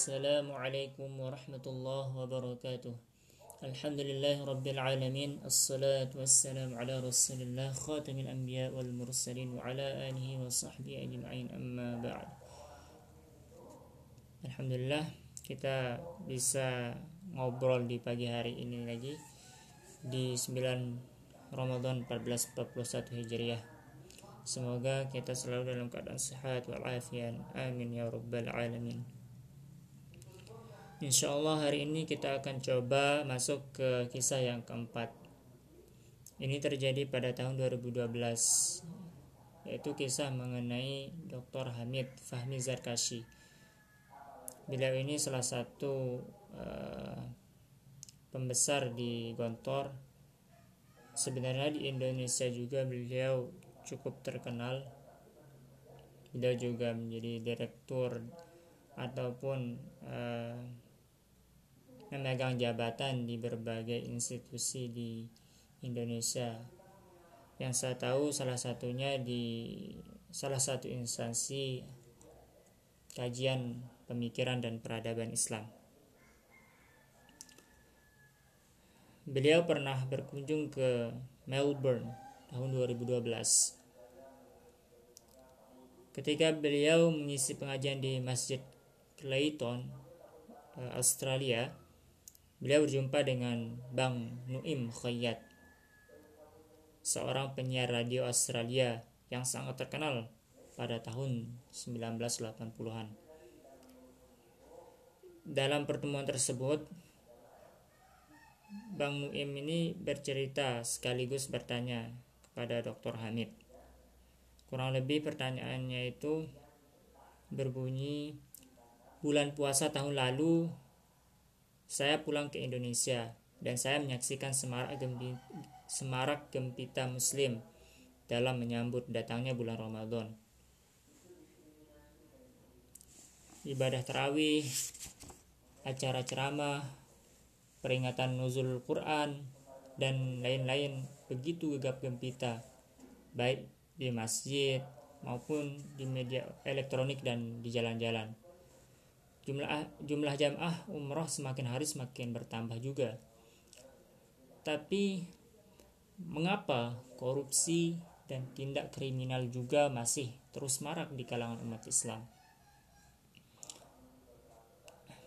Assalamualaikum warahmatullahi wabarakatuh. Alhamdulillah Rabbil Alamin. Assalatu wassalamu ala rasulillah Khatamil anbiya wal mursalin Wa ala alihi wa sahbihi ajma'in Amma ba'd. Alhamdulillah Kita bisa ngobrol di pagi hari ini lagi Di 9 Ramadan 1441 Hijriah. Semoga kita selalu dalam keadaan sehat walafiat. Amin ya rabbal alamin. Insya Allah hari ini kita akan coba masuk ke kisah yang keempat. Ini terjadi pada tahun 2012 yaitu kisah mengenai Dr. Hamid Fahmi Zarkashi. Beliau ini salah satu uh, pembesar di Gontor. Sebenarnya di Indonesia juga beliau cukup terkenal beliau juga menjadi direktur ataupun uh, memegang jabatan di berbagai institusi di Indonesia yang saya tahu salah satunya di salah satu instansi kajian pemikiran dan peradaban Islam. Beliau pernah berkunjung ke Melbourne tahun 2012 Ketika beliau mengisi pengajian di Masjid Clayton, eh, Australia, beliau berjumpa dengan Bang Nuim Khayyat, seorang penyiar radio Australia yang sangat terkenal pada tahun 1980-an. Dalam pertemuan tersebut, Bang Nuim ini bercerita sekaligus bertanya kepada Dr. Hamid kurang lebih pertanyaannya itu berbunyi bulan puasa tahun lalu saya pulang ke Indonesia dan saya menyaksikan semarak, gempi, semarak gempita muslim dalam menyambut datangnya bulan Ramadan. Ibadah terawih, acara ceramah, peringatan nuzul Quran, dan lain-lain begitu gegap gempita, baik di masjid maupun di media elektronik dan di jalan-jalan. Jumlah jumlah jamaah umroh semakin hari semakin bertambah juga. Tapi mengapa korupsi dan tindak kriminal juga masih terus marak di kalangan umat Islam?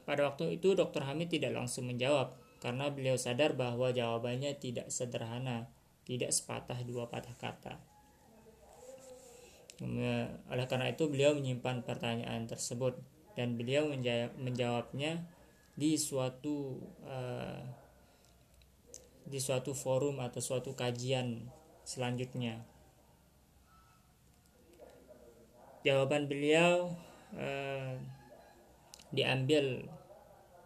Pada waktu itu Dr. Hamid tidak langsung menjawab karena beliau sadar bahwa jawabannya tidak sederhana, tidak sepatah dua patah kata. Oleh karena itu beliau menyimpan pertanyaan tersebut dan beliau menjawabnya di suatu uh, di suatu forum atau suatu kajian selanjutnya. Jawaban beliau uh, diambil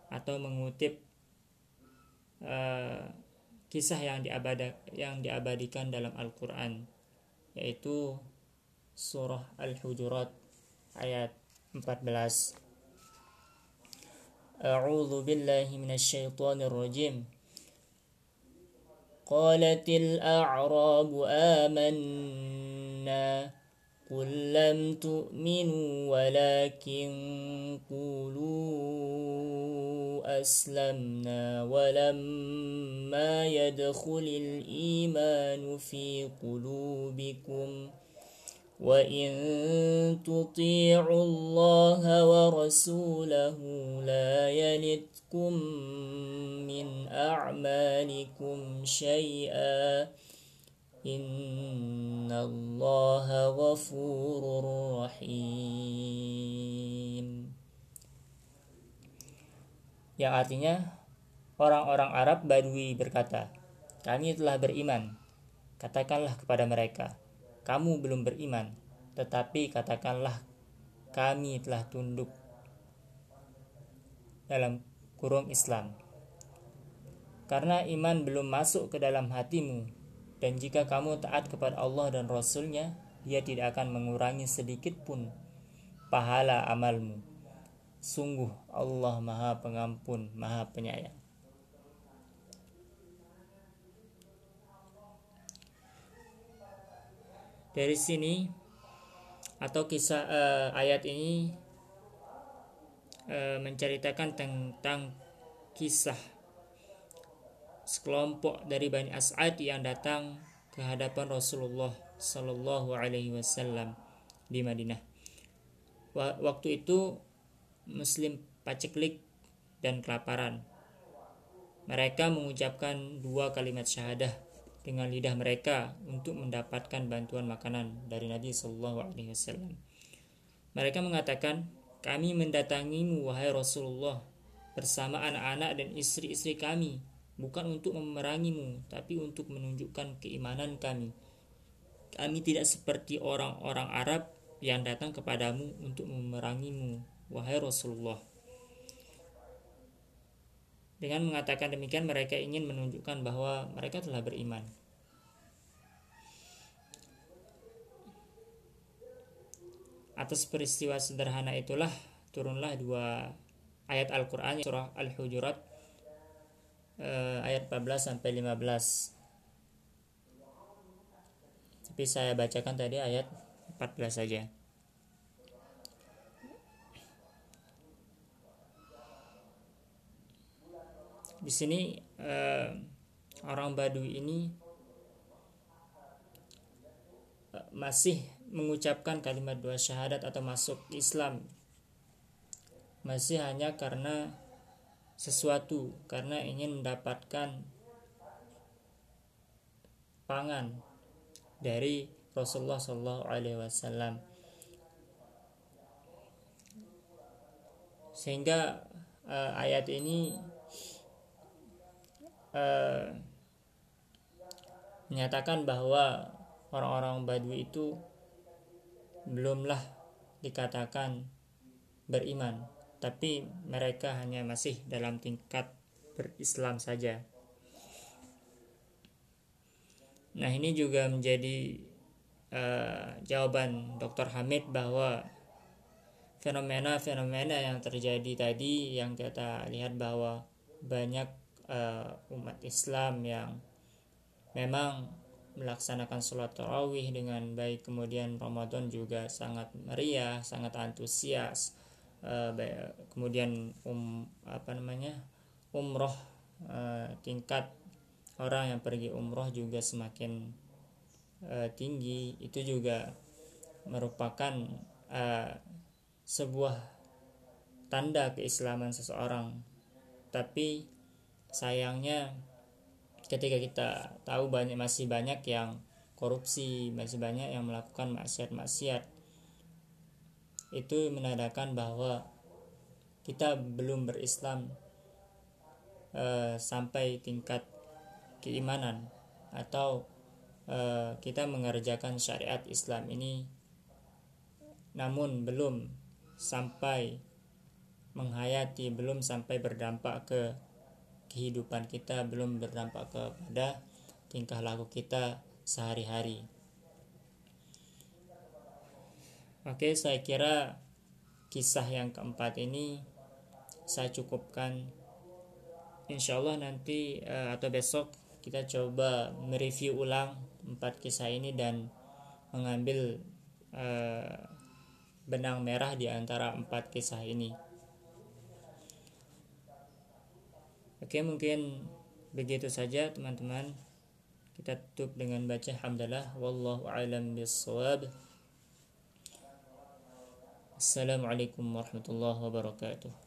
atau mengutip uh, kisah yang diabada yang diabadikan dalam Al-Qur'an yaitu surah Al-Hujurat ayat 14 A'udzu billahi minasy syaithanir rajim قالت الأعراب آمنا قل لم تؤمنوا ولكن قولوا أسلمنا ولما يدخل الإيمان في قلوبكم ۖ وإن تطيعوا الله ورسوله لا يلتكم من أعمالكم شيئا إن الله غفور رحيم yang artinya orang-orang Arab Badui berkata, kami telah beriman. Katakanlah kepada mereka, kamu belum beriman, tetapi katakanlah kami telah tunduk dalam kurung Islam. Karena iman belum masuk ke dalam hatimu, dan jika kamu taat kepada Allah dan Rasulnya, ia tidak akan mengurangi sedikit pun pahala amalmu. Sungguh Allah maha pengampun, maha penyayang. Dari sini atau kisah uh, ayat ini e, menceritakan tentang kisah sekelompok dari Bani As'ad yang datang ke hadapan Rasulullah Sallallahu Alaihi Wasallam di Madinah. Waktu itu Muslim paceklik dan kelaparan. Mereka mengucapkan dua kalimat syahadah dengan lidah mereka untuk mendapatkan bantuan makanan dari Nabi Sallallahu Alaihi Wasallam. Mereka mengatakan, kami mendatangimu wahai Rasulullah bersama anak-anak dan istri-istri kami bukan untuk memerangimu tapi untuk menunjukkan keimanan kami. Kami tidak seperti orang-orang Arab yang datang kepadamu untuk memerangimu, wahai Rasulullah. Dengan mengatakan demikian, mereka ingin menunjukkan bahwa mereka telah beriman. Atas peristiwa sederhana itulah turunlah dua ayat Al-Quran surah Al-Hujurat eh, ayat 14 sampai 15. Tapi saya bacakan tadi ayat 14 saja. Di sini uh, orang Baduy ini uh, masih mengucapkan kalimat dua syahadat atau masuk Islam. Masih hanya karena sesuatu karena ingin mendapatkan pangan dari Rasulullah Shallallahu Alaihi Wasallam. Sehingga uh, ayat ini uh, menyatakan bahwa orang-orang Badui itu belumlah dikatakan beriman tapi mereka hanya masih dalam tingkat berislam saja nah ini juga menjadi uh, jawaban Dr. Hamid bahwa fenomena-fenomena yang terjadi tadi yang kita lihat bahwa banyak uh, umat Islam yang memang melaksanakan sholat tarawih dengan baik. Kemudian Ramadan juga sangat meriah sangat antusias. Uh, kemudian um apa namanya umroh uh, tingkat orang yang pergi umroh juga semakin uh, tinggi. Itu juga merupakan uh, sebuah tanda keislaman seseorang. Tapi sayangnya ketika kita tahu banyak masih banyak yang korupsi masih banyak yang melakukan maksiat-maksiat itu menandakan bahwa kita belum berislam uh, sampai tingkat keimanan atau uh, kita mengerjakan syariat Islam ini namun belum sampai menghayati belum sampai berdampak ke kehidupan kita belum berdampak kepada tingkah laku kita sehari-hari. Oke, saya kira kisah yang keempat ini saya cukupkan. Insya Allah nanti uh, atau besok kita coba mereview ulang empat kisah ini dan mengambil uh, benang merah di antara empat kisah ini. Oke, mungkin begitu saja teman-teman. Kita tutup dengan baca hamdalah wallahu alam bissawab. Assalamualaikum warahmatullahi wabarakatuh.